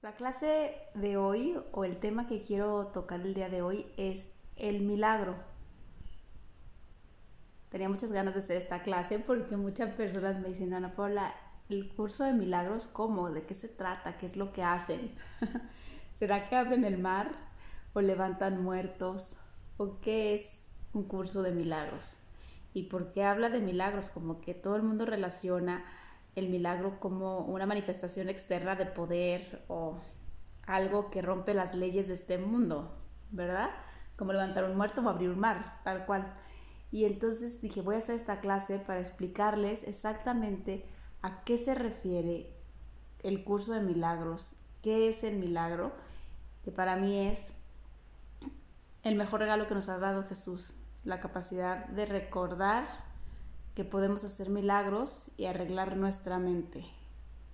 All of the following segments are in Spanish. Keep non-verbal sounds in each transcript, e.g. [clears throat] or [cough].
La clase de hoy o el tema que quiero tocar el día de hoy es el milagro. Tenía muchas ganas de hacer esta clase porque muchas personas me dicen, Ana Paula, el curso de milagros, ¿cómo? ¿De qué se trata? ¿Qué es lo que hacen? [laughs] ¿Será que abren el mar o levantan muertos? ¿O qué es un curso de milagros? ¿Y por qué habla de milagros? Como que todo el mundo relaciona el milagro como una manifestación externa de poder o algo que rompe las leyes de este mundo, ¿verdad? Como levantar un muerto o abrir un mar, tal cual. Y entonces dije, voy a hacer esta clase para explicarles exactamente a qué se refiere el curso de milagros, qué es el milagro, que para mí es el mejor regalo que nos ha dado Jesús, la capacidad de recordar que podemos hacer milagros y arreglar nuestra mente.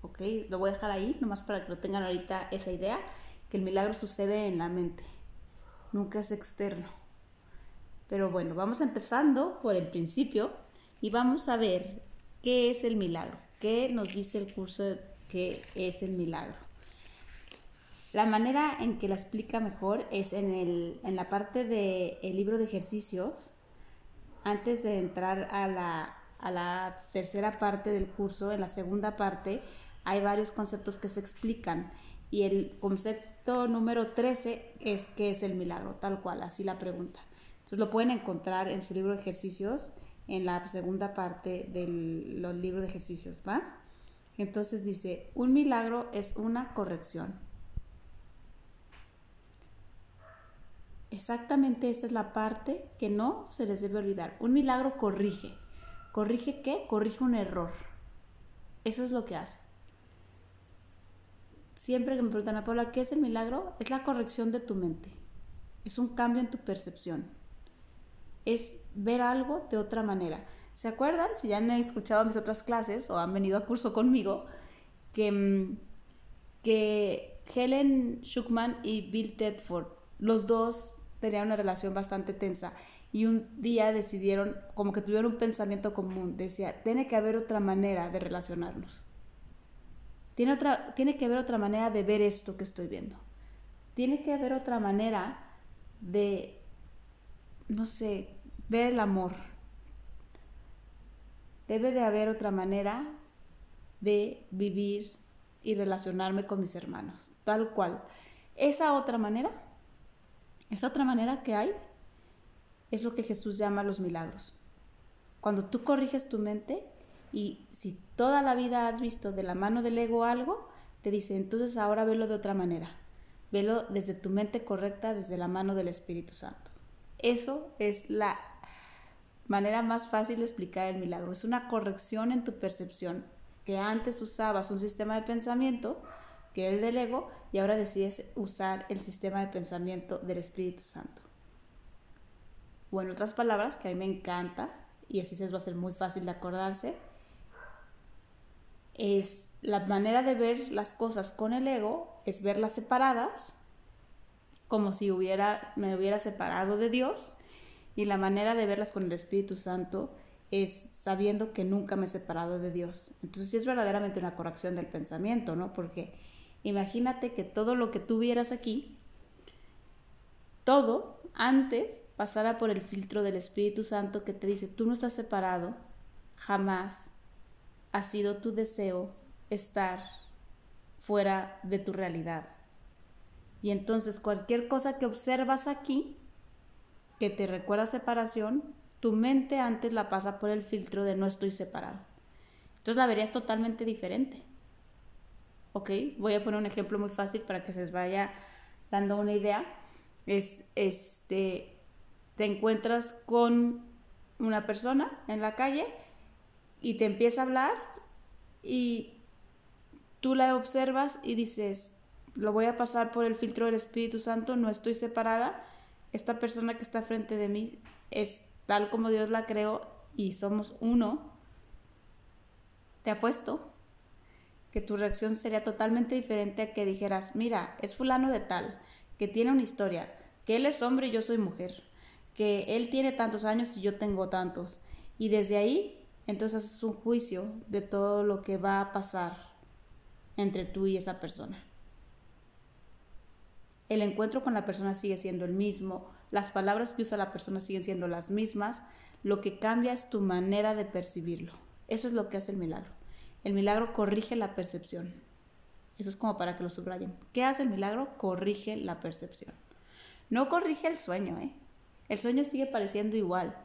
¿Ok? Lo voy a dejar ahí, nomás para que lo tengan ahorita esa idea, que el milagro sucede en la mente, nunca es externo. Pero bueno, vamos empezando por el principio y vamos a ver qué es el milagro, qué nos dice el curso de qué es el milagro. La manera en que la explica mejor es en, el, en la parte del libro de ejercicios, antes de entrar a la, a la tercera parte del curso, en la segunda parte, hay varios conceptos que se explican. Y el concepto número 13 es qué es el milagro, tal cual, así la pregunta. Entonces lo pueden encontrar en su libro de ejercicios, en la segunda parte del libro de ejercicios, ¿va? Entonces dice, un milagro es una corrección. Exactamente esa es la parte que no se les debe olvidar. Un milagro corrige. ¿Corrige qué? Corrige un error. Eso es lo que hace. Siempre que me preguntan a Paula, ¿qué es el milagro? Es la corrección de tu mente. Es un cambio en tu percepción. Es ver algo de otra manera. ¿Se acuerdan? Si ya han escuchado mis otras clases o han venido a curso conmigo, que, mm, que Helen Schuckman y Bill Tedford, los dos tenían una relación bastante tensa y un día decidieron, como que tuvieron un pensamiento común, decía, tiene que haber otra manera de relacionarnos. Tiene, otra, tiene que haber otra manera de ver esto que estoy viendo. Tiene que haber otra manera de, no sé, ver el amor. Debe de haber otra manera de vivir y relacionarme con mis hermanos, tal cual. Esa otra manera esa otra manera que hay es lo que Jesús llama los milagros. Cuando tú corriges tu mente y si toda la vida has visto de la mano del ego algo, te dice, entonces ahora velo de otra manera. Velo desde tu mente correcta, desde la mano del Espíritu Santo. Eso es la manera más fácil de explicar el milagro. Es una corrección en tu percepción que antes usabas un sistema de pensamiento que era el del ego, y ahora decides usar el sistema de pensamiento del Espíritu Santo. O en otras palabras, que a mí me encanta, y así se va a ser muy fácil de acordarse, es la manera de ver las cosas con el ego, es verlas separadas, como si hubiera, me hubiera separado de Dios, y la manera de verlas con el Espíritu Santo es sabiendo que nunca me he separado de Dios. Entonces sí es verdaderamente una corrección del pensamiento, ¿no? Porque Imagínate que todo lo que tuvieras aquí, todo antes pasara por el filtro del Espíritu Santo que te dice, tú no estás separado, jamás ha sido tu deseo estar fuera de tu realidad. Y entonces cualquier cosa que observas aquí, que te recuerda separación, tu mente antes la pasa por el filtro de no estoy separado. Entonces la verías totalmente diferente. ¿ok? Voy a poner un ejemplo muy fácil para que se les vaya dando una idea. Es, este, te encuentras con una persona en la calle y te empieza a hablar y tú la observas y dices, lo voy a pasar por el filtro del Espíritu Santo, no estoy separada, esta persona que está frente de mí es tal como Dios la creó y somos uno, te apuesto que tu reacción sería totalmente diferente a que dijeras, mira, es fulano de tal, que tiene una historia, que él es hombre y yo soy mujer, que él tiene tantos años y yo tengo tantos. Y desde ahí, entonces es un juicio de todo lo que va a pasar entre tú y esa persona. El encuentro con la persona sigue siendo el mismo, las palabras que usa la persona siguen siendo las mismas, lo que cambia es tu manera de percibirlo. Eso es lo que hace el milagro. El milagro corrige la percepción. Eso es como para que lo subrayen. ¿Qué hace el milagro? Corrige la percepción. No corrige el sueño, ¿eh? El sueño sigue pareciendo igual.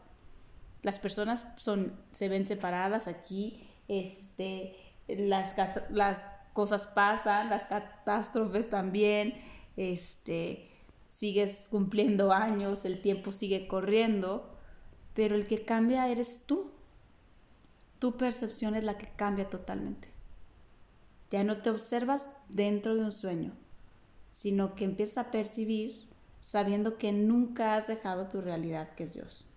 Las personas son, se ven separadas aquí, este, las, las cosas pasan, las catástrofes también, este, sigues cumpliendo años, el tiempo sigue corriendo, pero el que cambia eres tú. Tu percepción es la que cambia totalmente. Ya no te observas dentro de un sueño, sino que empiezas a percibir sabiendo que nunca has dejado tu realidad, que es Dios.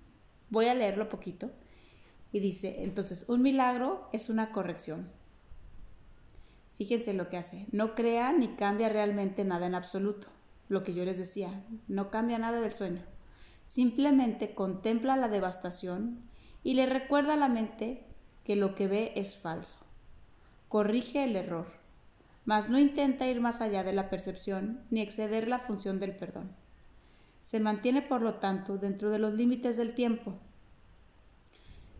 Voy a leerlo poquito. Y dice, entonces, un milagro es una corrección. Fíjense lo que hace. No crea ni cambia realmente nada en absoluto. Lo que yo les decía, no cambia nada del sueño. Simplemente contempla la devastación y le recuerda a la mente que lo que ve es falso corrige el error, mas no intenta ir más allá de la percepción ni exceder la función del perdón. Se mantiene, por lo tanto, dentro de los límites del tiempo.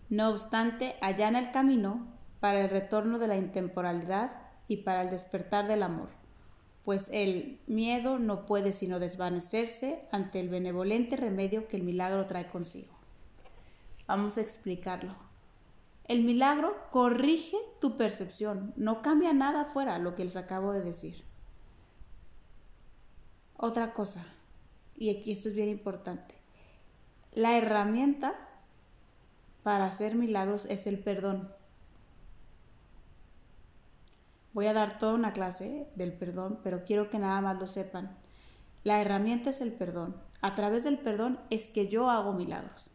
No obstante, allana el camino para el retorno de la intemporalidad y para el despertar del amor, pues el miedo no puede sino desvanecerse ante el benevolente remedio que el milagro trae consigo. Vamos a explicarlo. El milagro corrige tu percepción, no cambia nada fuera lo que les acabo de decir. Otra cosa, y aquí esto es bien importante, la herramienta para hacer milagros es el perdón. Voy a dar toda una clase del perdón, pero quiero que nada más lo sepan. La herramienta es el perdón. A través del perdón es que yo hago milagros.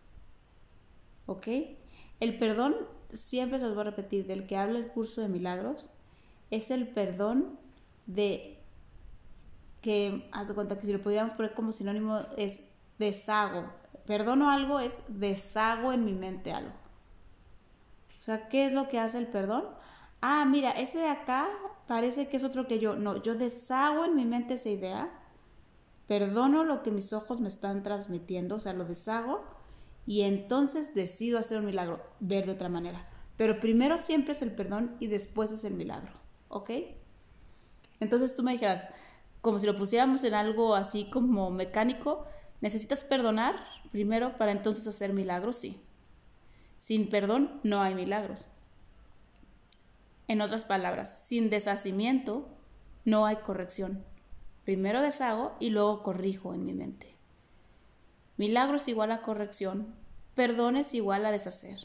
¿Ok? El perdón siempre los voy a repetir, del que habla el curso de milagros, es el perdón de que, haz de cuenta que si lo pudiéramos poner como sinónimo, es deshago. Perdono algo es deshago en mi mente algo. O sea, ¿qué es lo que hace el perdón? Ah, mira, ese de acá parece que es otro que yo. No, yo deshago en mi mente esa idea, perdono lo que mis ojos me están transmitiendo, o sea, lo deshago y entonces decido hacer un milagro, ver de otra manera. Pero primero siempre es el perdón y después es el milagro, ¿ok? Entonces tú me dijeras, como si lo pusiéramos en algo así como mecánico, ¿necesitas perdonar primero para entonces hacer milagros? Sí. Sin perdón no hay milagros. En otras palabras, sin deshacimiento no hay corrección. Primero deshago y luego corrijo en mi mente. Milagro es igual a corrección, perdón es igual a deshacer.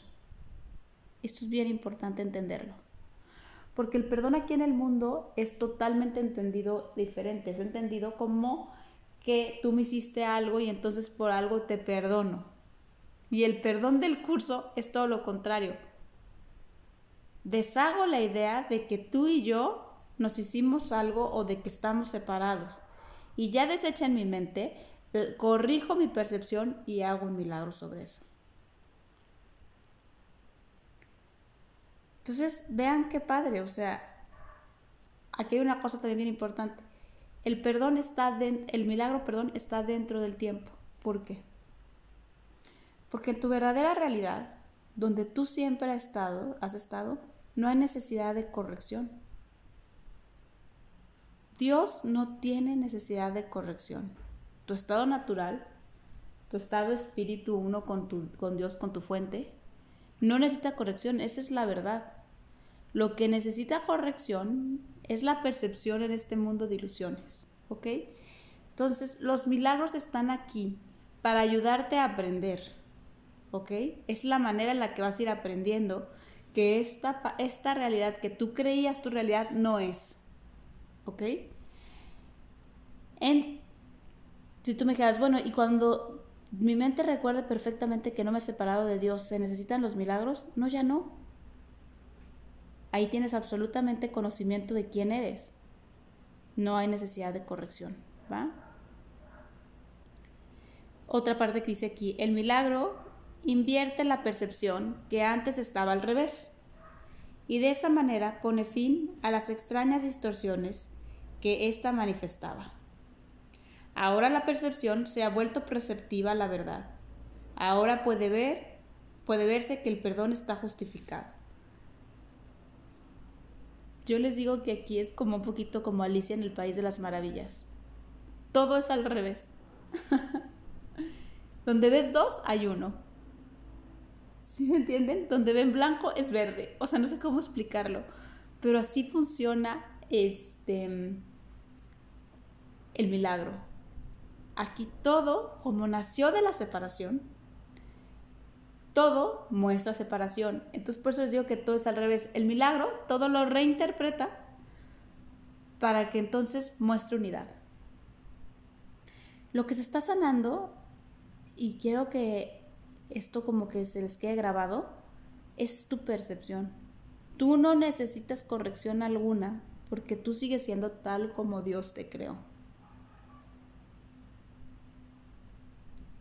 Esto es bien importante entenderlo. Porque el perdón aquí en el mundo es totalmente entendido diferente. Es entendido como que tú me hiciste algo y entonces por algo te perdono. Y el perdón del curso es todo lo contrario. Deshago la idea de que tú y yo nos hicimos algo o de que estamos separados. Y ya desecha en mi mente corrijo mi percepción y hago un milagro sobre eso. Entonces, vean qué padre, o sea, aquí hay una cosa también bien importante. El perdón está el milagro, perdón, está dentro del tiempo. ¿Por qué? Porque en tu verdadera realidad, donde tú siempre has estado, has estado, no hay necesidad de corrección. Dios no tiene necesidad de corrección tu estado natural, tu estado espíritu uno con, tu, con Dios, con tu fuente, no necesita corrección, esa es la verdad. Lo que necesita corrección es la percepción en este mundo de ilusiones, ¿ok? Entonces, los milagros están aquí para ayudarte a aprender, ¿ok? Es la manera en la que vas a ir aprendiendo que esta, esta realidad que tú creías tu realidad no es, ¿ok? En, si tú me quedas, bueno, y cuando mi mente recuerde perfectamente que no me he separado de Dios, ¿se necesitan los milagros? No, ya no. Ahí tienes absolutamente conocimiento de quién eres. No hay necesidad de corrección, ¿va? Otra parte que dice aquí, el milagro invierte la percepción que antes estaba al revés y de esa manera pone fin a las extrañas distorsiones que ésta manifestaba. Ahora la percepción se ha vuelto perceptiva a la verdad. Ahora puede ver, puede verse que el perdón está justificado. Yo les digo que aquí es como un poquito como Alicia en el País de las Maravillas. Todo es al revés. [laughs] Donde ves dos, hay uno. ¿Sí me entienden? Donde ven blanco es verde. O sea, no sé cómo explicarlo. Pero así funciona este el milagro. Aquí todo, como nació de la separación, todo muestra separación. Entonces por eso les digo que todo es al revés. El milagro todo lo reinterpreta para que entonces muestre unidad. Lo que se está sanando, y quiero que esto como que se les quede grabado, es tu percepción. Tú no necesitas corrección alguna porque tú sigues siendo tal como Dios te creó.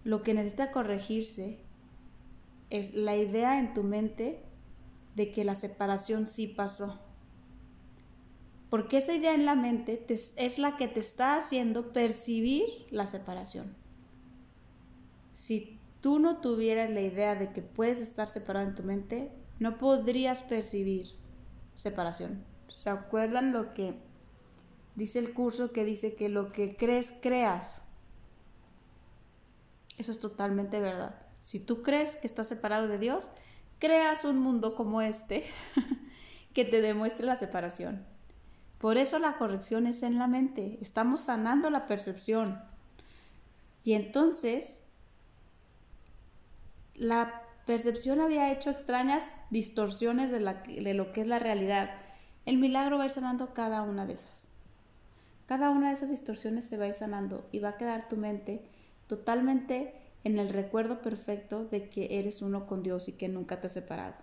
Lo que necesita corregirse es la idea en tu mente de que la separación sí pasó. Porque esa idea en la mente es la que te está haciendo percibir la separación. Si tú no tuvieras la idea de que puedes estar separado en tu mente, no podrías percibir separación. ¿Se acuerdan lo que dice el curso que dice que lo que crees, creas? Eso es totalmente verdad. Si tú crees que estás separado de Dios, creas un mundo como este [laughs] que te demuestre la separación. Por eso la corrección es en la mente. Estamos sanando la percepción. Y entonces, la percepción había hecho extrañas distorsiones de, de lo que es la realidad. El milagro va a ir sanando cada una de esas. Cada una de esas distorsiones se va a ir sanando y va a quedar tu mente totalmente en el recuerdo perfecto de que eres uno con Dios y que nunca te has separado.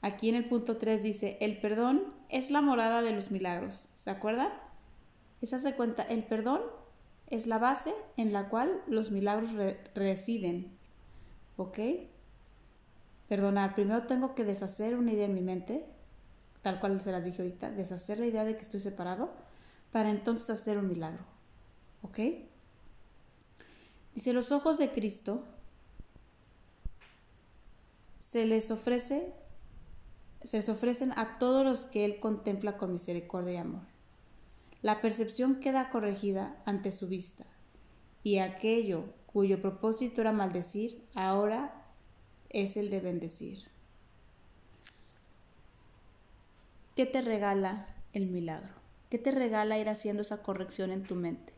Aquí en el punto 3 dice, el perdón es la morada de los milagros. ¿Se acuerdan? Esa se cuenta, el perdón es la base en la cual los milagros residen. ¿Ok? Perdonar, primero tengo que deshacer una idea en mi mente, tal cual se las dije ahorita, deshacer la idea de que estoy separado, para entonces hacer un milagro. ¿Ok? Dice, los ojos de Cristo se les ofrece, se les ofrecen a todos los que Él contempla con misericordia y amor. La percepción queda corregida ante su vista, y aquello cuyo propósito era maldecir, ahora es el de bendecir. ¿Qué te regala el milagro? ¿Qué te regala ir haciendo esa corrección en tu mente?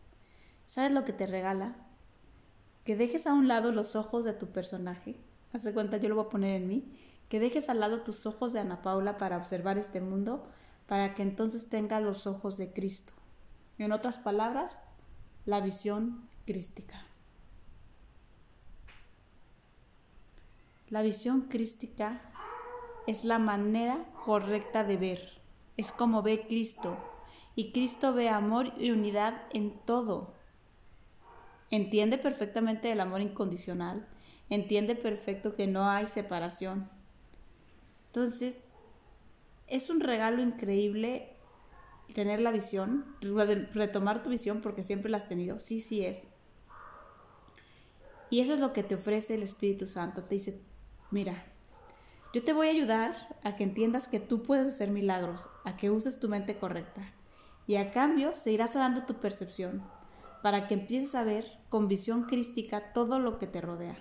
¿Sabes lo que te regala? Que dejes a un lado los ojos de tu personaje, hace cuenta yo lo voy a poner en mí, que dejes al lado tus ojos de Ana Paula para observar este mundo, para que entonces tenga los ojos de Cristo. En otras palabras, la visión crística. La visión crística es la manera correcta de ver, es como ve Cristo, y Cristo ve amor y unidad en todo, entiende perfectamente el amor incondicional, entiende perfecto que no hay separación. Entonces, es un regalo increíble tener la visión, retomar tu visión porque siempre la has tenido, sí, sí es. Y eso es lo que te ofrece el Espíritu Santo, te dice, mira, yo te voy a ayudar a que entiendas que tú puedes hacer milagros, a que uses tu mente correcta. Y a cambio se irá dando tu percepción para que empieces a ver con visión crística todo lo que te rodea.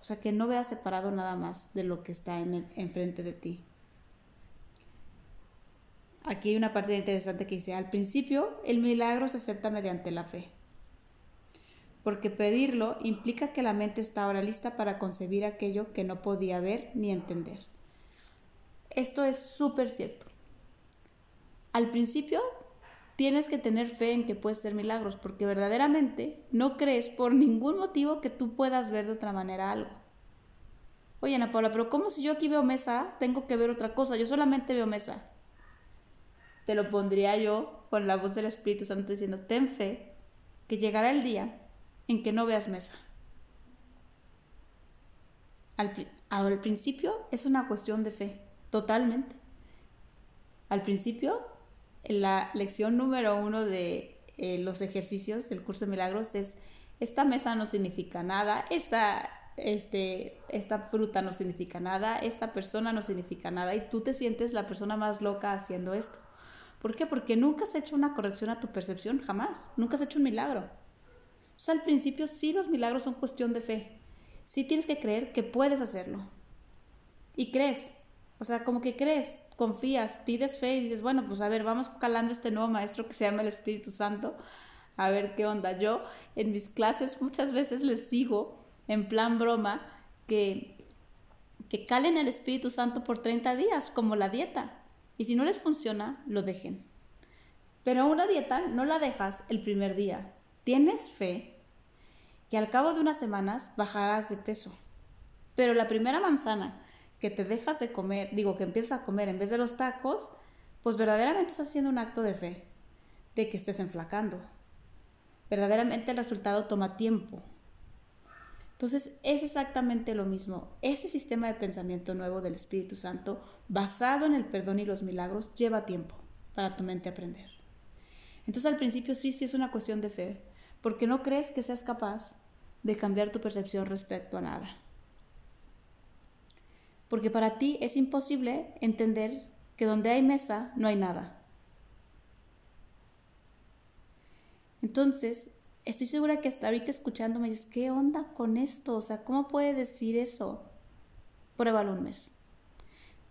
O sea, que no veas separado nada más de lo que está en enfrente de ti. Aquí hay una parte interesante que dice, al principio el milagro se acepta mediante la fe, porque pedirlo implica que la mente está ahora lista para concebir aquello que no podía ver ni entender. Esto es súper cierto. Al principio tienes que tener fe en que puedes hacer milagros, porque verdaderamente no crees por ningún motivo que tú puedas ver de otra manera algo. Oye, Ana Paula, pero ¿cómo si yo aquí veo mesa, tengo que ver otra cosa? Yo solamente veo mesa. Te lo pondría yo con la voz del Espíritu Santo diciendo, ten fe, que llegará el día en que no veas mesa. Al, al principio es una cuestión de fe, totalmente. Al principio la lección número uno de eh, los ejercicios del curso de milagros es, esta mesa no significa nada, esta, este, esta fruta no significa nada, esta persona no significa nada y tú te sientes la persona más loca haciendo esto. ¿Por qué? Porque nunca has hecho una corrección a tu percepción, jamás, nunca has hecho un milagro. Sea, al principio sí los milagros son cuestión de fe, sí tienes que creer que puedes hacerlo. Y crees, o sea, como que crees, confías, pides fe y dices, bueno, pues a ver, vamos calando este nuevo maestro que se llama el Espíritu Santo, a ver qué onda. Yo en mis clases muchas veces les digo, en plan broma, que, que calen el Espíritu Santo por 30 días, como la dieta. Y si no les funciona, lo dejen. Pero una dieta no la dejas el primer día. Tienes fe que al cabo de unas semanas bajarás de peso. Pero la primera manzana que te dejas de comer, digo que empiezas a comer en vez de los tacos, pues verdaderamente estás haciendo un acto de fe, de que estés enflacando. Verdaderamente el resultado toma tiempo. Entonces es exactamente lo mismo. Este sistema de pensamiento nuevo del Espíritu Santo, basado en el perdón y los milagros, lleva tiempo para tu mente aprender. Entonces al principio sí, sí es una cuestión de fe, porque no crees que seas capaz de cambiar tu percepción respecto a nada porque para ti es imposible entender que donde hay mesa no hay nada. Entonces, estoy segura que hasta ahorita escuchando me dices, ¿qué onda con esto? O sea, ¿cómo puede decir eso? Pruébalo un mes.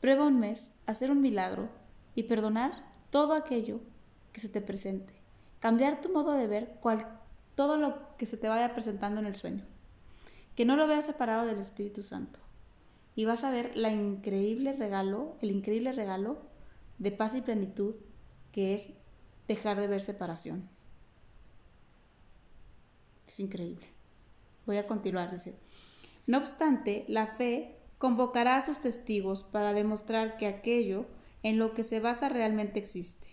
Prueba un mes, hacer un milagro y perdonar todo aquello que se te presente. Cambiar tu modo de ver todo lo que se te vaya presentando en el sueño. Que no lo veas separado del Espíritu Santo y vas a ver la increíble regalo, el increíble regalo de paz y plenitud que es dejar de ver separación. Es increíble. Voy a continuar, dice. No obstante, la fe convocará a sus testigos para demostrar que aquello en lo que se basa realmente existe.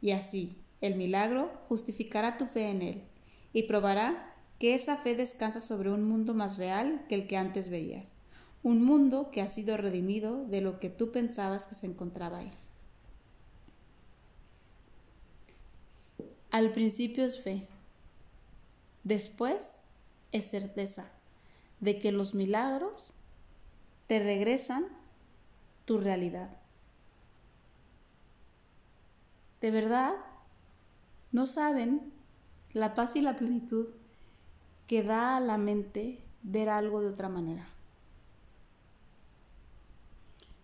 Y así, el milagro justificará tu fe en él y probará que esa fe descansa sobre un mundo más real que el que antes veías un mundo que ha sido redimido de lo que tú pensabas que se encontraba ahí. Al principio es fe, después es certeza de que los milagros te regresan tu realidad. De verdad, no saben la paz y la plenitud que da a la mente ver algo de otra manera.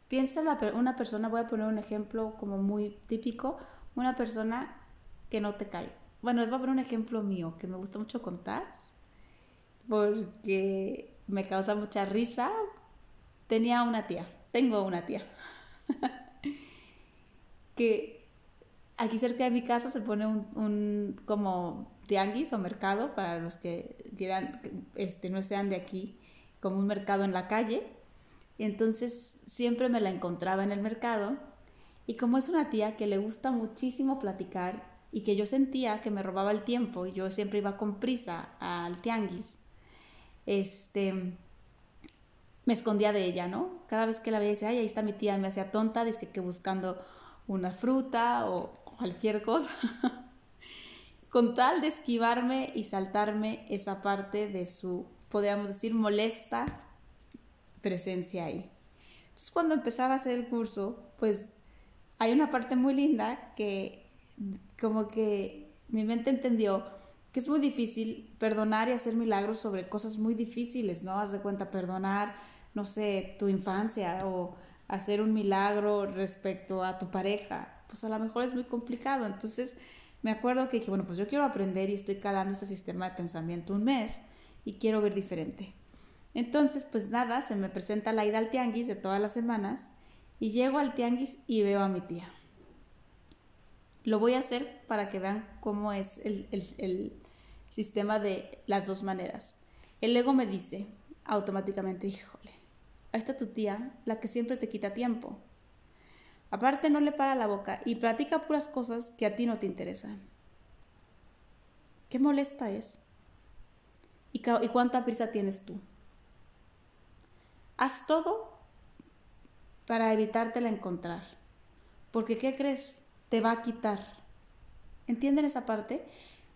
Piensa una persona, voy a poner un ejemplo como muy típico, una persona que no te cae. Bueno, les voy a poner un ejemplo mío que me gusta mucho contar porque me causa mucha risa. Tenía una tía, tengo una tía, [laughs] que aquí cerca de mi casa se pone un, un, como tianguis o mercado para los que quieran, este, no sean de aquí, como un mercado en la calle entonces siempre me la encontraba en el mercado y como es una tía que le gusta muchísimo platicar y que yo sentía que me robaba el tiempo yo siempre iba con prisa al tianguis, este, me escondía de ella, ¿no? Cada vez que la veía decía, ay, ahí está mi tía, me hacía tonta, dice que buscando una fruta o cualquier cosa, [laughs] con tal de esquivarme y saltarme esa parte de su, podríamos decir, molesta presencia ahí. Entonces cuando empezaba a hacer el curso, pues hay una parte muy linda que como que mi mente entendió que es muy difícil perdonar y hacer milagros sobre cosas muy difíciles, ¿no? Haz de cuenta perdonar, no sé, tu infancia o hacer un milagro respecto a tu pareja, pues a lo mejor es muy complicado. Entonces me acuerdo que dije, bueno, pues yo quiero aprender y estoy calando este sistema de pensamiento un mes y quiero ver diferente. Entonces, pues nada, se me presenta la ida al tianguis de todas las semanas y llego al tianguis y veo a mi tía. Lo voy a hacer para que vean cómo es el, sistema de las dos maneras. El ego me dice automáticamente, híjole, ahí está tu tía, la que siempre te quita tiempo. Aparte no le para la boca y platica puras cosas que a ti no te interesan. ¿Qué molesta es? ¿Y, y cuánta prisa tienes tú? Haz todo para evitártela encontrar. Porque, ¿qué crees? Te va a quitar. ¿Entienden esa parte?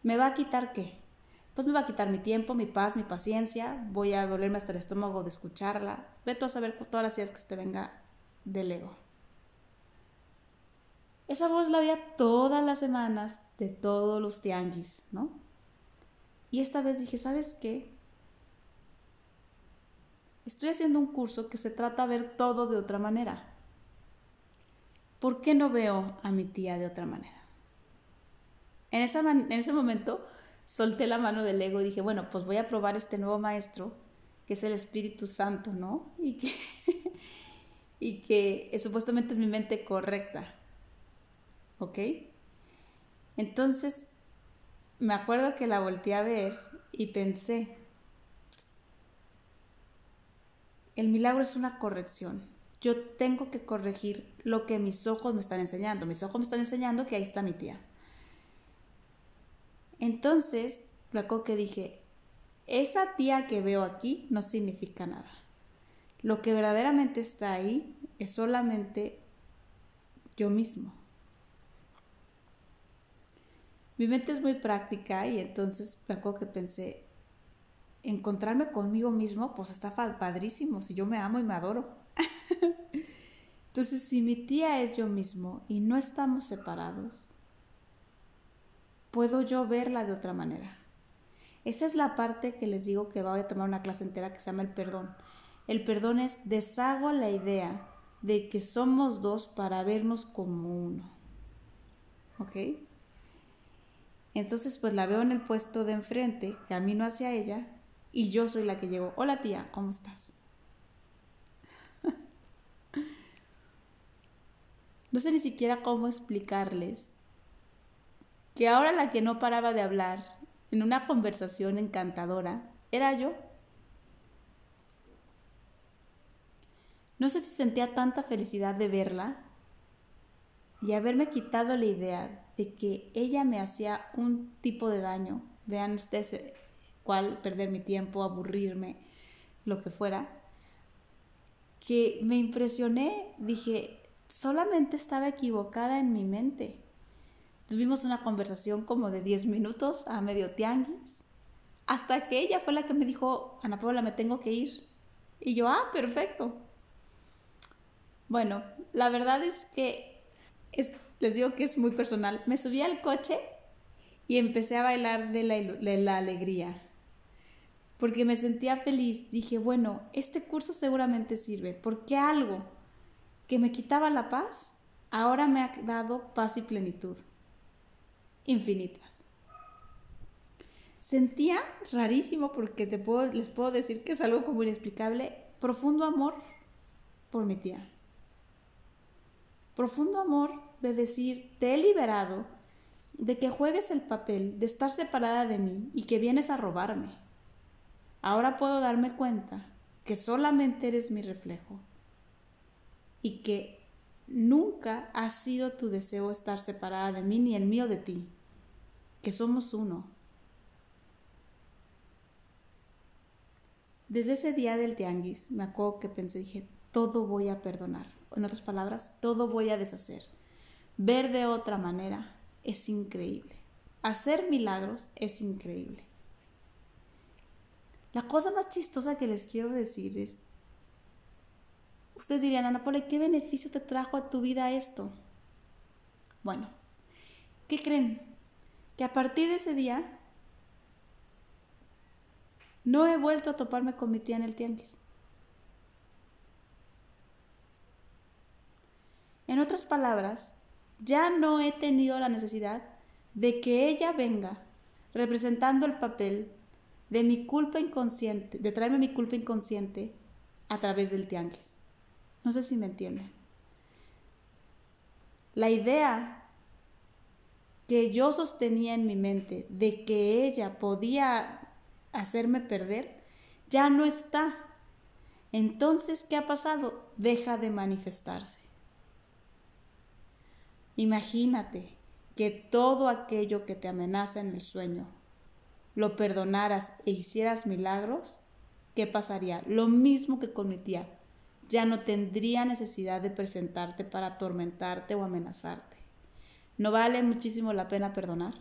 ¿Me va a quitar qué? Pues me va a quitar mi tiempo, mi paz, mi paciencia, voy a dolerme hasta el estómago de escucharla. Ve a saber todas las ideas que te venga del ego. Esa voz la veía todas las semanas de todos los tianguis, ¿no? Y esta vez dije, ¿sabes qué? Estoy haciendo un curso que se trata de ver todo de otra manera. ¿Por qué no veo a mi tía de otra manera? En, en ese momento solté la mano del ego y dije, bueno, pues voy a probar este nuevo maestro, que es el Espíritu Santo, ¿no? [laughs] Y que, y que supuestamente es mi mente correcta. ¿Ok? Entonces, me acuerdo que la volteé a ver y pensé, el milagro es una corrección. Yo tengo que corregir lo que mis ojos me están enseñando. Mis ojos me están enseñando que ahí está mi tía. Entonces, me acuerdo que dije, esa tía que veo aquí no significa nada. Lo que verdaderamente está ahí es solamente yo mismo. Mi mente es muy práctica y entonces me que pensé, encontrarme conmigo mismo, pues está padrísimo, si yo me amo y me adoro. [laughs] entonces, si mi tía es yo mismo y no estamos separados, puedo yo verla de otra manera. Esa es la parte que les digo que voy a tomar una clase entera que se llama el perdón. El perdón es deshago la idea de que somos dos para vernos como uno. ¿Ok? Entonces, pues la veo en el puesto de enfrente, camino hacia ella y yo soy la que llego. Hola tía, ¿cómo estás? [laughs] no sé ni siquiera cómo explicarles que ahora la que no paraba de hablar en una conversación encantadora era yo. No sé si sentía tanta felicidad de verla y haberme quitado la idea de que ella me hacía un tipo de daño. Vean ustedes cuál, perder mi tiempo, aburrirme, lo que fuera. Que me impresioné, dije, solamente estaba equivocada en mi mente. Tuvimos una conversación como de 10 minutos a medio tianguis, hasta que ella fue la que me dijo, Ana Paula, me tengo que ir. Y yo, ah, perfecto. Bueno, la verdad es que les digo que es muy personal. Me subí al coche y empecé a bailar de la, de la alegría. Porque me sentía feliz. Dije, bueno, este curso seguramente sirve. Porque algo que me quitaba la paz, ahora me ha dado paz y plenitud. Infinitas. Sentía rarísimo porque te puedo, les puedo decir que es algo como inexplicable, profundo amor por mi tía profundo amor de decir, te he liberado de que juegues el papel de estar separada de mí y que vienes a robarme. Ahora puedo darme cuenta que solamente eres mi reflejo y que nunca ha sido tu deseo estar separada de mí ni el mío de ti, que somos uno. Desde ese día del tianguis me acuerdo que pensé, dije, todo voy a perdonar en otras palabras, todo voy a deshacer. Ver de otra manera es increíble. Hacer milagros es increíble. La cosa más chistosa que les quiero decir es, ustedes dirían, Ana Paula, ¿qué beneficio te trajo a tu vida esto? Bueno, ¿qué creen? Que a partir de ese día no he vuelto a toparme con mi tía en el tianguis. En otras palabras, ya no he tenido la necesidad de que ella venga representando el papel de mi culpa inconsciente, de traerme mi culpa inconsciente a través del tianguis. No sé si me entienden. La idea que yo sostenía en mi mente de que ella podía hacerme perder ya no está. Entonces, ¿qué ha pasado? Deja de manifestarse. Imagínate que todo aquello que te amenaza en el sueño lo perdonaras e hicieras milagros, ¿qué pasaría? Lo mismo que con mi tía. Ya no tendría necesidad de presentarte para atormentarte o amenazarte. ¿No vale muchísimo la pena perdonar?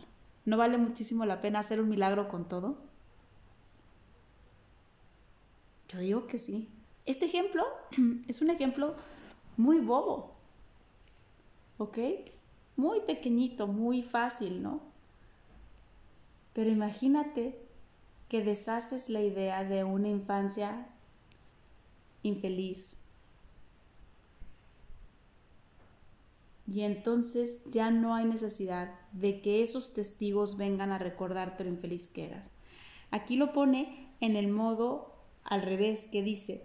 ¿No vale muchísimo la pena hacer un milagro con todo? Yo digo que sí. Este ejemplo [clears throat] es un ejemplo muy bobo, ¿ok? Muy pequeñito, muy fácil, ¿no? Pero imagínate que deshaces la idea de una infancia infeliz. Y entonces ya no hay necesidad de que esos testigos vengan a recordarte lo infeliz que eras. Aquí lo pone en el modo al revés, que dice,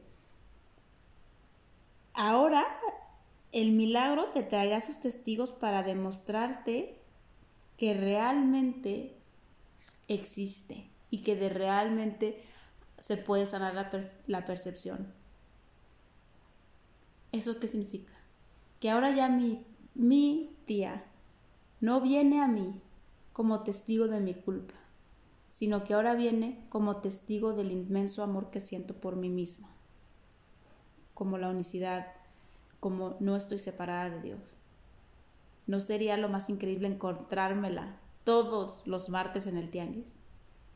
ahora el milagro te traerá sus testigos para demostrarte que realmente existe y que de realmente se puede sanar la, la percepción. ¿Eso qué significa? Que ahora ya mi, mi tía no viene a mí como testigo de mi culpa, sino que ahora viene como testigo del inmenso amor que siento por mí misma, como la unicidad, como no estoy separada de Dios. ¿No sería lo más increíble encontrármela todos los martes en el tianguis?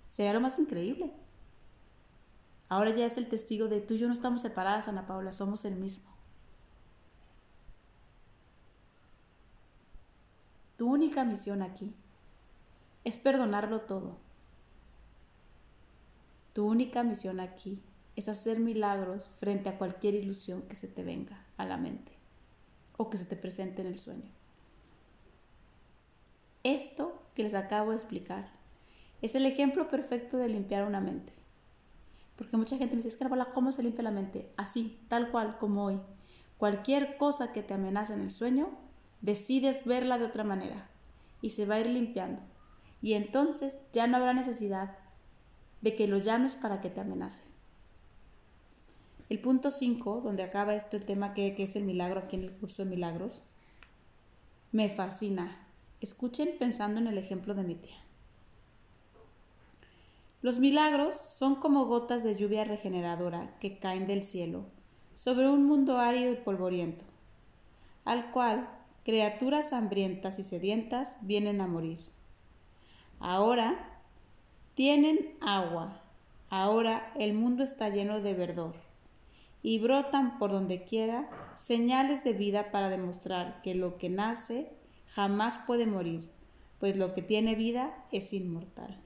Sería lo más increíble. Ahora ya es el testigo de tú y yo no estamos separadas, Ana Paula, somos el mismo. Tu única misión aquí es perdonarlo todo. Tu única misión aquí es hacer milagros frente a cualquier ilusión que se te venga a la mente o que se te presente en el sueño. Esto que les acabo de explicar es el ejemplo perfecto de limpiar una mente. Porque mucha gente me dice, es que ¿cómo se limpia la mente? Así, tal cual como hoy. Cualquier cosa que te amenace en el sueño, decides verla de otra manera y se va a ir limpiando. Y entonces ya no habrá necesidad de que lo llames para que te amenace. El punto 5, donde acaba esto el tema que, que es el milagro aquí en el curso de milagros, me fascina. Escuchen pensando en el ejemplo de mi tía. Los milagros son como gotas de lluvia regeneradora que caen del cielo sobre un mundo árido y polvoriento, al cual criaturas hambrientas y sedientas vienen a morir. Ahora tienen agua, ahora el mundo está lleno de verdor, y brotan por donde quiera señales de vida para demostrar que lo que nace jamás puede morir, pues lo que tiene vida es inmortal.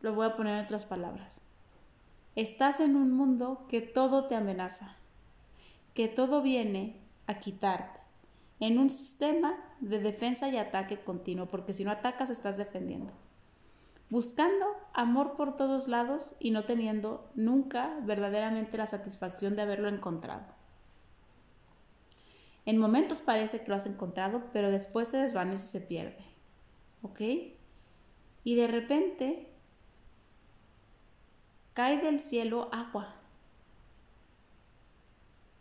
Lo voy a poner en otras palabras. Estás en un mundo que todo te amenaza, que todo viene a quitarte, en un sistema de defensa y ataque continuo, porque si no atacas estás defendiendo. Buscando amor por todos lados y no teniendo nunca verdaderamente la satisfacción de haberlo encontrado. En momentos parece que lo has encontrado, pero después se desvanece y se pierde. ¿Ok? Y de repente cae del cielo agua.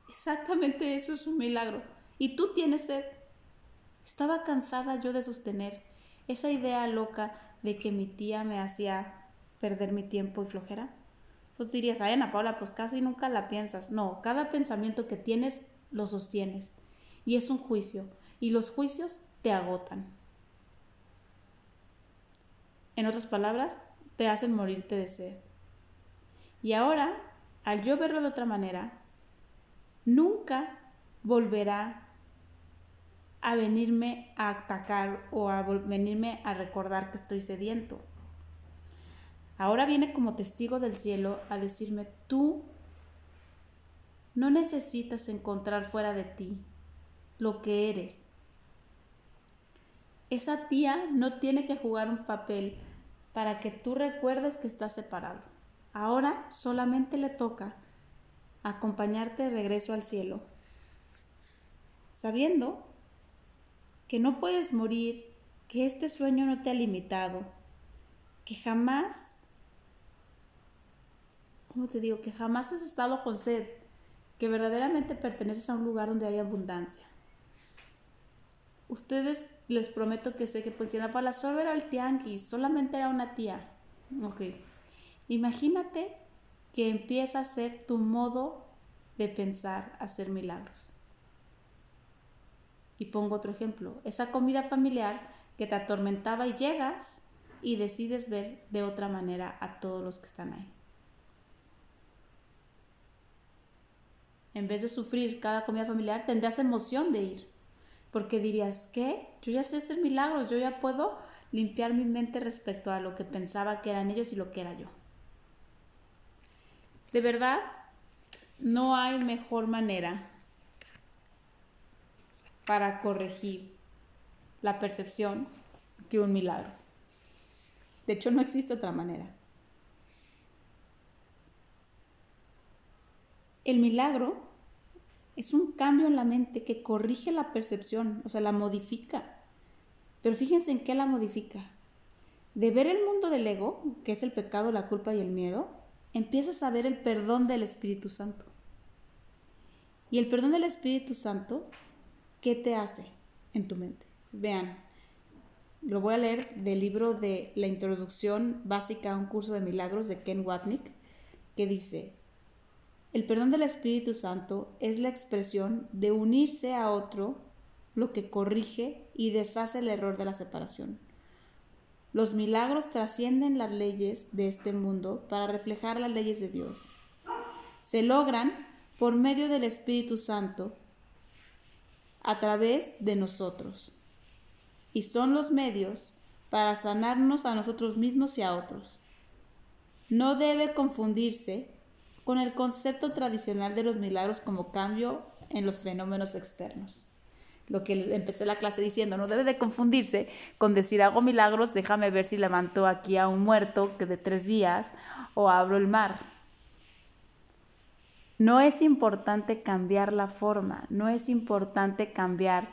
Exactamente eso es un milagro. Y tú tienes sed. Estaba cansada yo de sostener esa idea loca de que mi tía me hacía perder mi tiempo y flojera. Pues dirías, ay Ana Paula, pues casi nunca la piensas. No, cada pensamiento que tienes lo sostienes. Y es un juicio. Y los juicios te agotan. En otras palabras, te hacen morirte de sed. Y ahora, al yo verlo de otra manera, nunca volverá a venirme a atacar o a venirme a recordar que estoy sediento. Ahora viene como testigo del cielo a decirme, tú no necesitas encontrar fuera de ti lo que eres. Esa tía no tiene que jugar un papel para que tú recuerdes que estás separado. Ahora solamente le toca acompañarte de regreso al cielo, sabiendo que no puedes morir, que este sueño no te ha limitado, que jamás, ¿cómo te digo? Que jamás has estado con sed, que verdaderamente perteneces a un lugar donde hay abundancia. Ustedes les prometo que sé que pues si para solo era el tianguis, solamente era una tía. Ok. Imagínate que empieza a ser tu modo de pensar hacer milagros. Y pongo otro ejemplo, esa comida familiar que te atormentaba y llegas y decides ver de otra manera a todos los que están ahí. En vez de sufrir cada comida familiar, tendrías emoción de ir, porque dirías, ¿qué? Yo ya sé hacer milagros, yo ya puedo limpiar mi mente respecto a lo que pensaba que eran ellos y lo que era yo. De verdad, no hay mejor manera para corregir la percepción que un milagro. De hecho, no existe otra manera. El milagro es un cambio en la mente que corrige la percepción, o sea, la modifica. Pero fíjense en qué la modifica. De ver el mundo del ego, que es el pecado, la culpa y el miedo, empiezas a ver el perdón del Espíritu Santo. Y el perdón del Espíritu Santo, ¿qué te hace en tu mente? Vean, lo voy a leer del libro de La Introducción Básica a un Curso de Milagros de Ken Wapnick, que dice, el perdón del Espíritu Santo es la expresión de unirse a otro, lo que corrige y deshace el error de la separación. Los milagros trascienden las leyes de este mundo para reflejar las leyes de Dios. Se logran por medio del Espíritu Santo a través de nosotros y son los medios para sanarnos a nosotros mismos y a otros. No debe confundirse con el concepto tradicional de los milagros como cambio en los fenómenos externos lo que empecé la clase diciendo, no debe de confundirse con decir hago milagros, déjame ver si levanto aquí a un muerto que de tres días o abro el mar. No es importante cambiar la forma, no es importante cambiar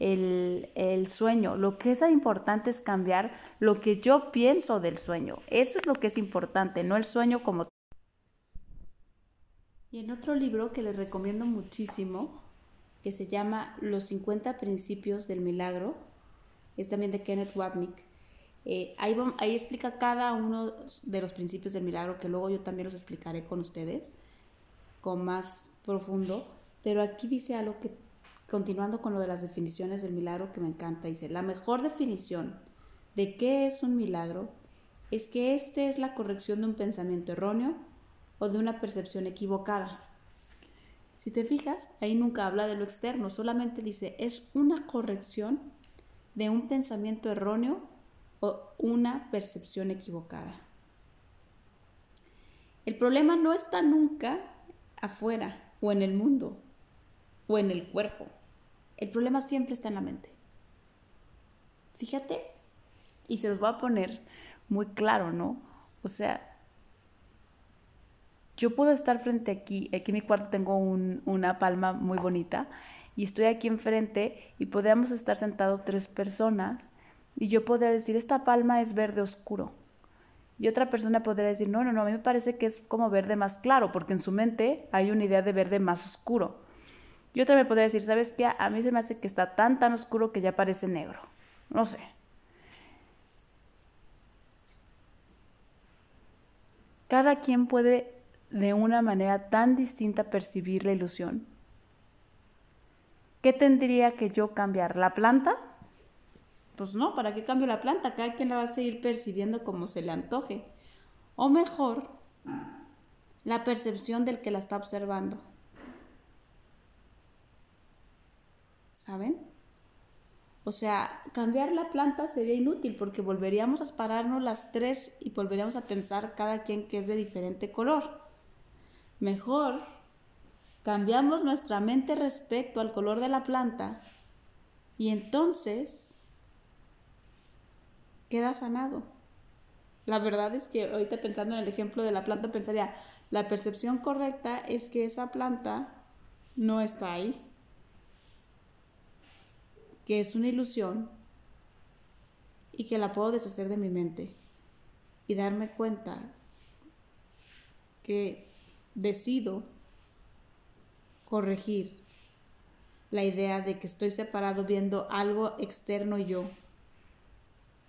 el, el, sueño. Lo que es importante es cambiar lo que yo pienso del sueño. Eso es lo que es importante, no el sueño como... Y en otro libro que les recomiendo muchísimo, que se llama Los 50 Principios del Milagro, es también de Kenneth Wapnick. Eh, ahí, ahí explica cada uno de los principios del milagro, que luego yo también los explicaré con ustedes, con más profundo, pero aquí dice algo que, continuando con lo de las definiciones del milagro, que me encanta, dice, la mejor definición de qué es un milagro es que este es la corrección de un pensamiento erróneo o de una percepción equivocada. Si te fijas, ahí nunca habla de lo externo, solamente dice es una corrección de un pensamiento erróneo o una percepción equivocada. El problema no está nunca afuera o en el mundo o en el cuerpo. El problema siempre está en la mente. Fíjate, y se los voy a poner muy claro, ¿no? O sea, yo puedo estar frente aquí, aquí en mi cuarto tengo una palma muy bonita y estoy aquí enfrente y podríamos estar sentados tres personas y yo podría decir, esta palma es verde oscuro. Y otra persona podría decir, no, no, no, a mí me parece que es como verde más claro, porque en su mente hay una idea de verde más oscuro. Y otra me podría decir, ¿sabes qué? A mí se me hace que está tan, tan oscuro que ya parece negro. No sé. Cada quien puede de una manera tan distinta percibir la ilusión? ¿Qué tendría que yo cambiar? ¿La planta? Pues no, ¿para qué cambio la planta? Cada quien la va a seguir percibiendo como se le antoje. O mejor, la percepción del que la está observando. ¿Saben? O sea, cambiar la planta sería inútil porque volveríamos a pararnos las tres y volveríamos a pensar cada quien que es de diferente color. Mejor, cambiamos nuestra mente respecto al color de la planta y entonces queda sanado. La verdad es que ahorita pensando en el ejemplo de la planta pensaría, la percepción correcta es que esa planta no está ahí, que es una ilusión y que la puedo deshacer de mi mente y darme cuenta que decido corregir la idea de que estoy separado viendo algo externo yo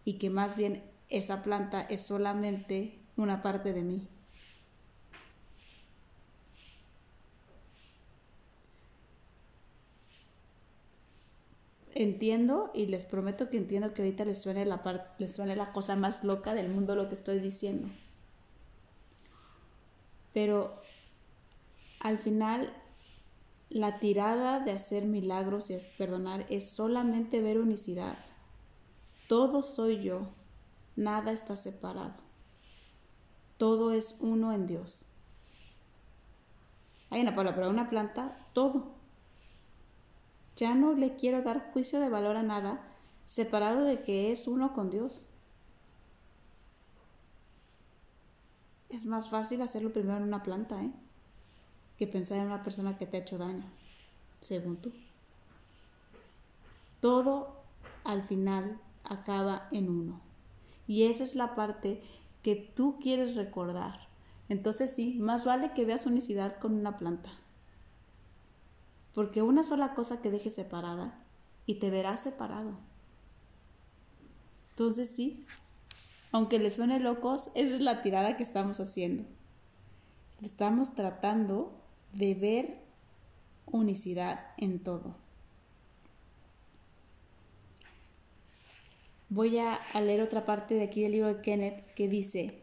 y que más bien esa planta es solamente una parte de mí. entiendo y les prometo que entiendo que ahorita les suene la, les suene la cosa más loca del mundo lo que estoy diciendo. Pero al final la tirada de hacer milagros y perdonar es solamente ver unicidad. Todo soy yo, nada está separado. Todo es uno en Dios. Hay una palabra, una planta, todo. Ya no le quiero dar juicio de valor a nada, separado de que es uno con Dios. Es más fácil hacerlo primero en una planta, ¿eh? Que pensar en una persona que te ha hecho daño, según tú. Todo al final acaba en uno. Y esa es la parte que tú quieres recordar. Entonces sí, más vale que veas unicidad con una planta. Porque una sola cosa que dejes separada y te verás separado. Entonces sí, aunque les suene locos, esa es la tirada que estamos haciendo. Estamos tratando de ver unicidad en todo. Voy a, leer otra parte de aquí del libro de Kenneth que dice,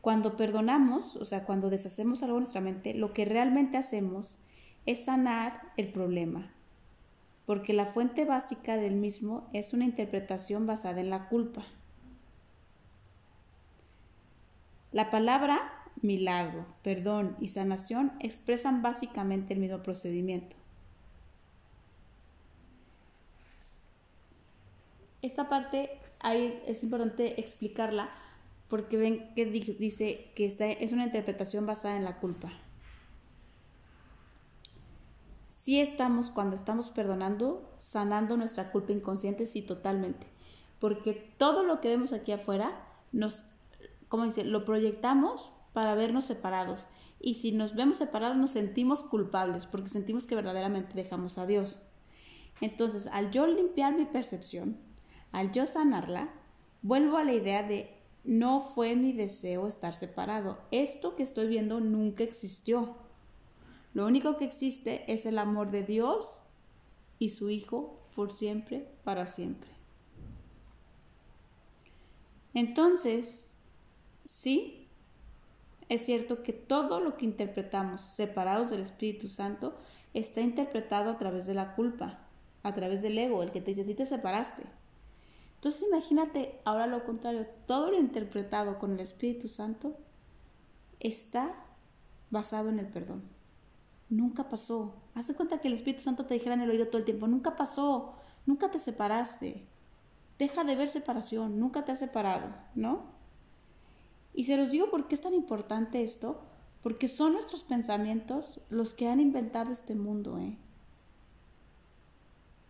cuando perdonamos, o sea, cuando deshacemos algo en nuestra mente, lo que realmente hacemos es sanar el problema, porque la fuente básica del mismo es una interpretación basada en la culpa. La palabra milagro, perdón y sanación expresan básicamente el mismo procedimiento. Esta parte ahí es importante explicarla porque ven que dice que esta es una interpretación basada en la culpa. Sí estamos, cuando estamos perdonando, sanando nuestra culpa inconsciente, sí, totalmente. Porque todo lo que vemos aquí afuera, nos, como dice, lo proyectamos para vernos separados. Y si nos vemos separados, nos sentimos culpables, porque sentimos que verdaderamente dejamos a Dios. Entonces, al yo limpiar mi percepción, al yo sanarla, vuelvo a la idea de no fue mi deseo estar separado. Esto que estoy viendo nunca existió. Lo único que existe es el amor de Dios y su Hijo por siempre, para siempre. Entonces, sí, es cierto que todo lo que interpretamos separados del Espíritu Santo está interpretado a través de la culpa, a través del ego, el que te dice, si te separaste. Entonces imagínate ahora lo contrario, todo lo interpretado con el Espíritu Santo está basado en el perdón. Nunca pasó. Haz cuenta que el Espíritu Santo te dijera en el oído todo el tiempo, nunca pasó, nunca te separaste. Deja de ver separación, nunca te has separado, ¿no? Y se los digo porque es tan importante esto, porque son nuestros pensamientos los que han inventado este mundo, ¿eh?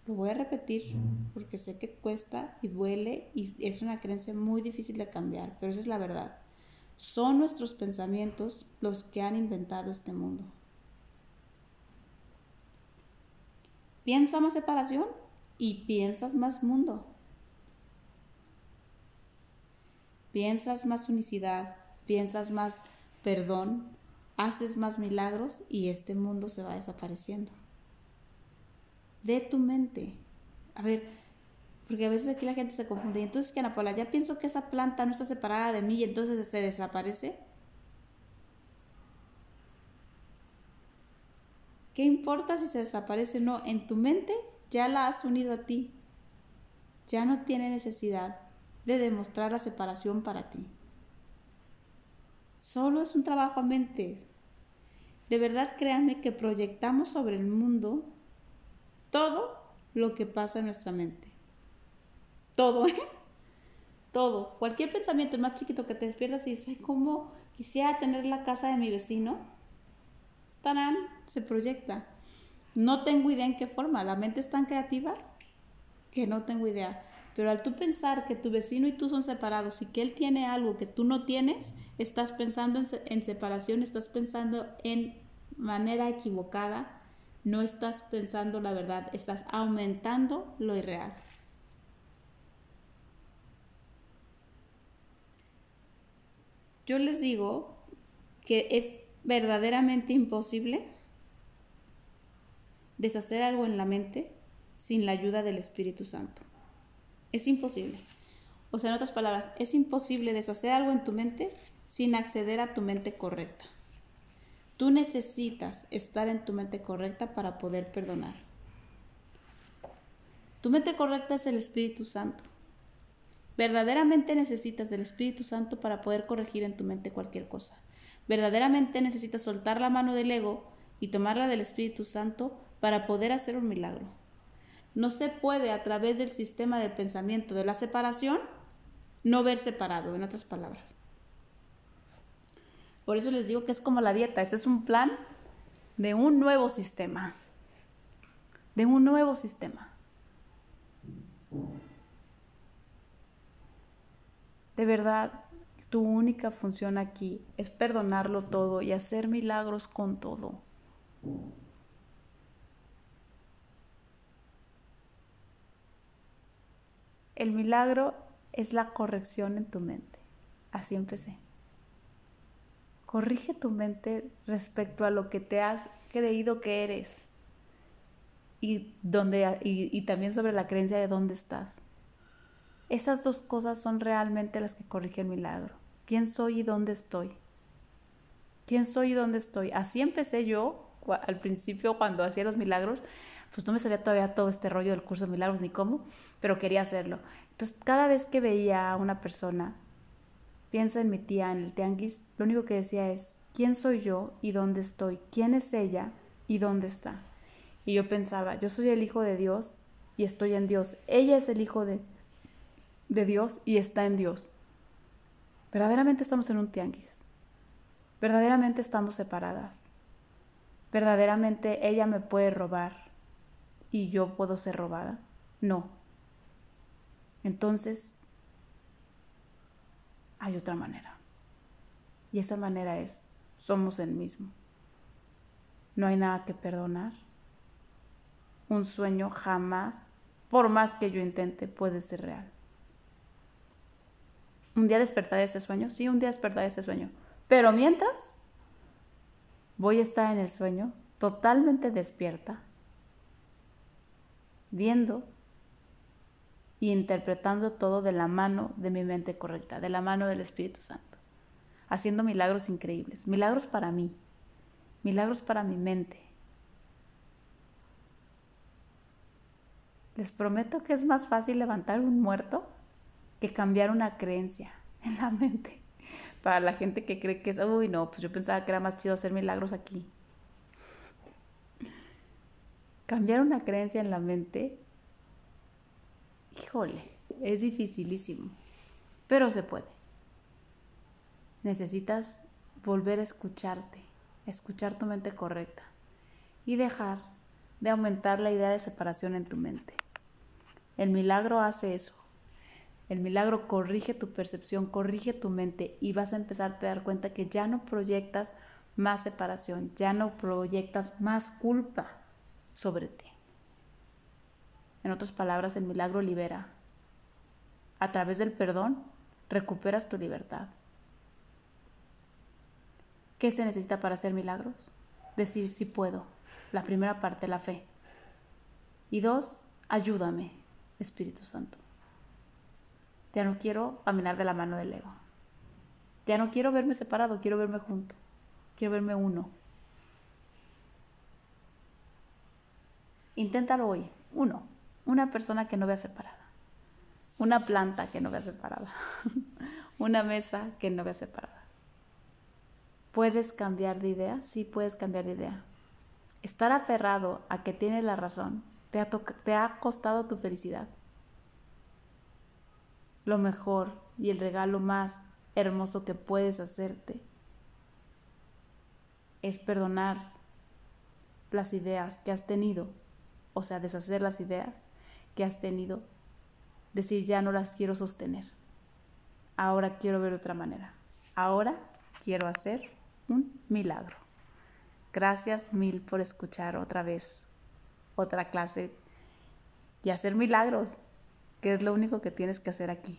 Lo voy a repetir porque sé que cuesta y duele y es una creencia muy difícil de cambiar, pero esa es la verdad. Son nuestros pensamientos los que han inventado este mundo. Piensa más separación y piensas más mundo. Piensas más unicidad, piensas más perdón, haces más milagros y este mundo se va desapareciendo. De tu mente. A ver, porque a veces aquí la gente se confunde. entonces, que Ana Paula, ya pienso que esa planta no está separada de mí y entonces se desaparece. ¿Qué importa si se desaparece o no? En tu mente ya la has unido a ti. Ya no tiene necesidad de demostrar la separación para ti. Solo es un trabajo a mente. De verdad créanme que proyectamos sobre el mundo todo lo que pasa en nuestra mente. Todo, ¿eh? Todo. Cualquier pensamiento más chiquito que te despiertas y dices, ¿cómo quisiera tener la casa de mi vecino? se proyecta. No tengo idea en qué forma, la mente es tan creativa que no tengo idea. Pero al tú pensar que tu vecino y tú son separados y que él tiene algo que tú no tienes, estás pensando en, en separación, estás pensando en manera equivocada, no estás pensando la verdad, estás aumentando lo irreal. Yo les digo que es verdaderamente imposible deshacer algo en la mente sin la ayuda del Espíritu Santo. Es imposible. O sea, en otras palabras, es imposible deshacer algo en tu mente sin acceder a tu mente correcta. Tú necesitas estar en tu mente correcta para poder perdonar. Tu mente correcta es el Espíritu Santo. Verdaderamente necesitas del Espíritu Santo para poder corregir en tu mente cualquier cosa. Verdaderamente necesitas soltar la mano del ego y tomarla del Espíritu Santo para poder hacer un milagro. No se puede a través del sistema del pensamiento de la separación no ver separado, en otras palabras. Por eso les digo que es como la dieta. Este es un plan de un nuevo sistema. De un nuevo sistema. De verdad, tu única función aquí es perdonarlo todo y hacer milagros con todo. El milagro es la corrección en tu mente. Así empecé. Corrige tu mente respecto a lo que te has creído que eres y, donde, y, también sobre la creencia de dónde estás. Esas dos cosas son realmente las que corrigen el milagro. ¿Quién soy y dónde estoy? ¿Quién soy y dónde estoy? Así empecé yo al principio cuando hacía los milagros. Pues no me sabía todavía todo este rollo del curso de milagros ni cómo, pero quería hacerlo. Entonces, cada vez que veía a una persona piensa en mi tía en el tianguis, lo único que decía es, ¿quién soy yo y dónde estoy? ¿Quién es ella y dónde está? Y yo pensaba, yo soy el hijo de Dios y estoy en Dios. Ella es el hijo de, de Dios y está en Dios. Verdaderamente estamos en un tianguis. Verdaderamente estamos separadas. Verdaderamente ella me puede robar y yo puedo ser robada. No. Entonces, hay otra manera. Y esa manera es, somos el mismo. No hay nada que perdonar. Un sueño jamás, por más que yo intente, puede ser real. Un día despertaré de este sueño, sí, un día despertaré de este sueño. Pero mientras, voy a estar en el sueño totalmente despierta, viendo y interpretando todo de la mano de mi mente correcta, de la mano del Espíritu Santo, haciendo milagros increíbles, milagros para mí, milagros para mi mente. Les prometo que es más fácil levantar un muerto que cambiar una creencia en la mente. [laughs] Para la gente que cree que es, uy, no, pues yo pensaba que era más chido hacer milagros aquí. Cambiar una creencia en la mente híjole, es dificilísimo, pero se puede. Necesitas volver a escucharte, escuchar tu mente correcta y dejar de aumentar la idea de separación en tu mente. El milagro hace eso. El milagro corrige tu percepción, corrige tu mente y vas a empezar a dar cuenta que ya no proyectas más separación, ya no proyectas más culpa sobre ti. En otras palabras, el milagro libera. A través del perdón, recuperas tu libertad. ¿Qué se necesita para hacer milagros? Decir si puedo. La primera parte, la fe. Y dos, ayúdame, Espíritu Santo. Ya no quiero caminar de la mano del ego. Ya no quiero verme separado, quiero verme junto. Quiero verme uno. Inténtalo hoy. Uno una persona que no vea separada, una planta que no vea separada, [laughs] una mesa que no vea separada. ¿Puedes cambiar de idea? Sí, puedes cambiar de idea. Estar aferrado a que tienes la razón te ha, te ha costado tu felicidad. Lo mejor y el regalo más hermoso que puedes hacerte es perdonar las ideas que has tenido, o sea, deshacer las ideas que has tenido, decir ya no las quiero sostener. Ahora quiero ver otra manera. Ahora quiero hacer un milagro. Gracias mil por escuchar otra vez otra clase y hacer milagros, que es lo único que tienes que hacer aquí.